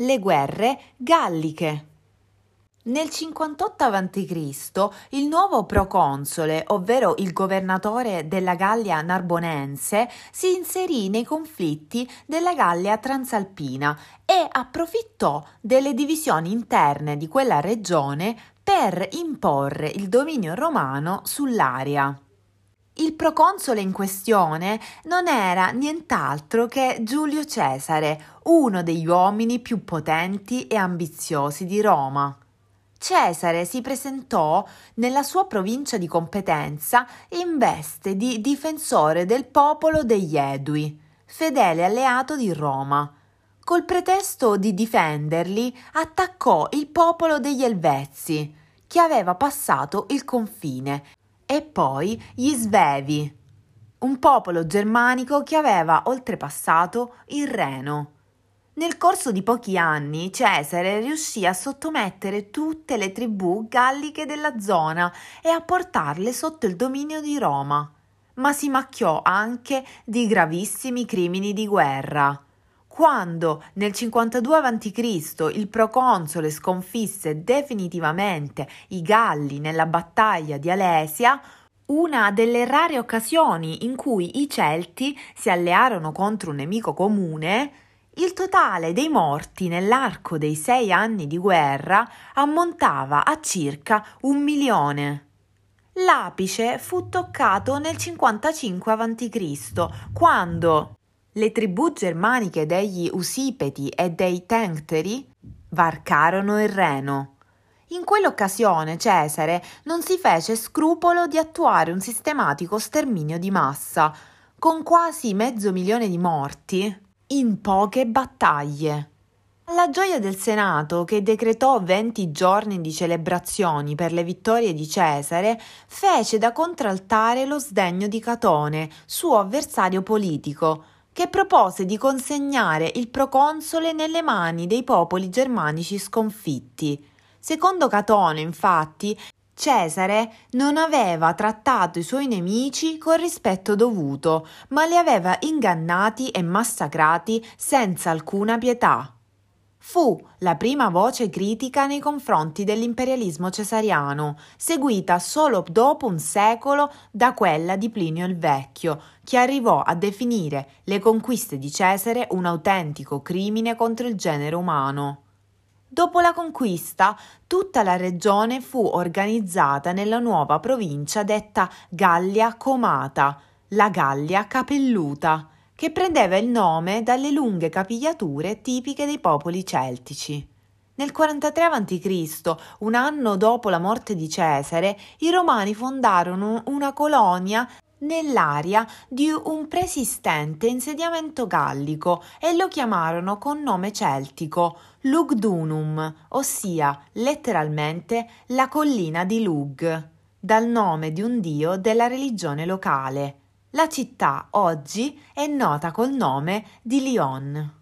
le guerre galliche. Nel 58 a.C. il nuovo proconsole, ovvero il governatore della Gallia Narbonense, si inserì nei conflitti della Gallia Transalpina e approfittò delle divisioni interne di quella regione per imporre il dominio romano sull'area. Il proconsole in questione non era nient'altro che Giulio Cesare, uno degli uomini più potenti e ambiziosi di Roma. Cesare si presentò nella sua provincia di competenza in veste di difensore del popolo degli Edui, fedele alleato di Roma. Col pretesto di difenderli, attaccò il popolo degli Elvezzi, che aveva passato il confine e poi gli Svevi, un popolo germanico che aveva oltrepassato il Reno. Nel corso di pochi anni Cesare riuscì a sottomettere tutte le tribù galliche della zona e a portarle sotto il dominio di Roma, ma si macchiò anche di gravissimi crimini di guerra. Quando nel 52 a.C. il proconsole sconfisse definitivamente i Galli nella battaglia di Alesia, una delle rare occasioni in cui i Celti si allearono contro un nemico comune, il totale dei morti nell'arco dei sei anni di guerra ammontava a circa un milione. L'apice fu toccato nel 55 a.C., quando le tribù germaniche degli Usipeti e dei Tencteri varcarono il Reno. In quell'occasione Cesare non si fece scrupolo di attuare un sistematico sterminio di massa, con quasi mezzo milione di morti, in poche battaglie. Alla gioia del Senato, che decretò 20 giorni di celebrazioni per le vittorie di Cesare, fece da contraltare lo sdegno di Catone, suo avversario politico, che propose di consegnare il proconsole nelle mani dei popoli germanici sconfitti. Secondo Catone, infatti, Cesare non aveva trattato i suoi nemici con rispetto dovuto, ma li aveva ingannati e massacrati senza alcuna pietà. Fu la prima voce critica nei confronti dell'imperialismo cesariano, seguita solo dopo un secolo da quella di Plinio il Vecchio, che arrivò a definire le conquiste di Cesare un autentico crimine contro il genere umano. Dopo la conquista, tutta la regione fu organizzata nella nuova provincia detta Gallia Comata, la Gallia Capelluta, che prendeva il nome dalle lunghe capigliature tipiche dei popoli celtici. Nel 43 a.C., un anno dopo la morte di Cesare, i romani fondarono una colonia nell'area di un preesistente insediamento gallico e lo chiamarono con nome celtico Lugdunum, ossia letteralmente la collina di Lug, dal nome di un dio della religione locale. La città oggi è nota col nome di Lyon.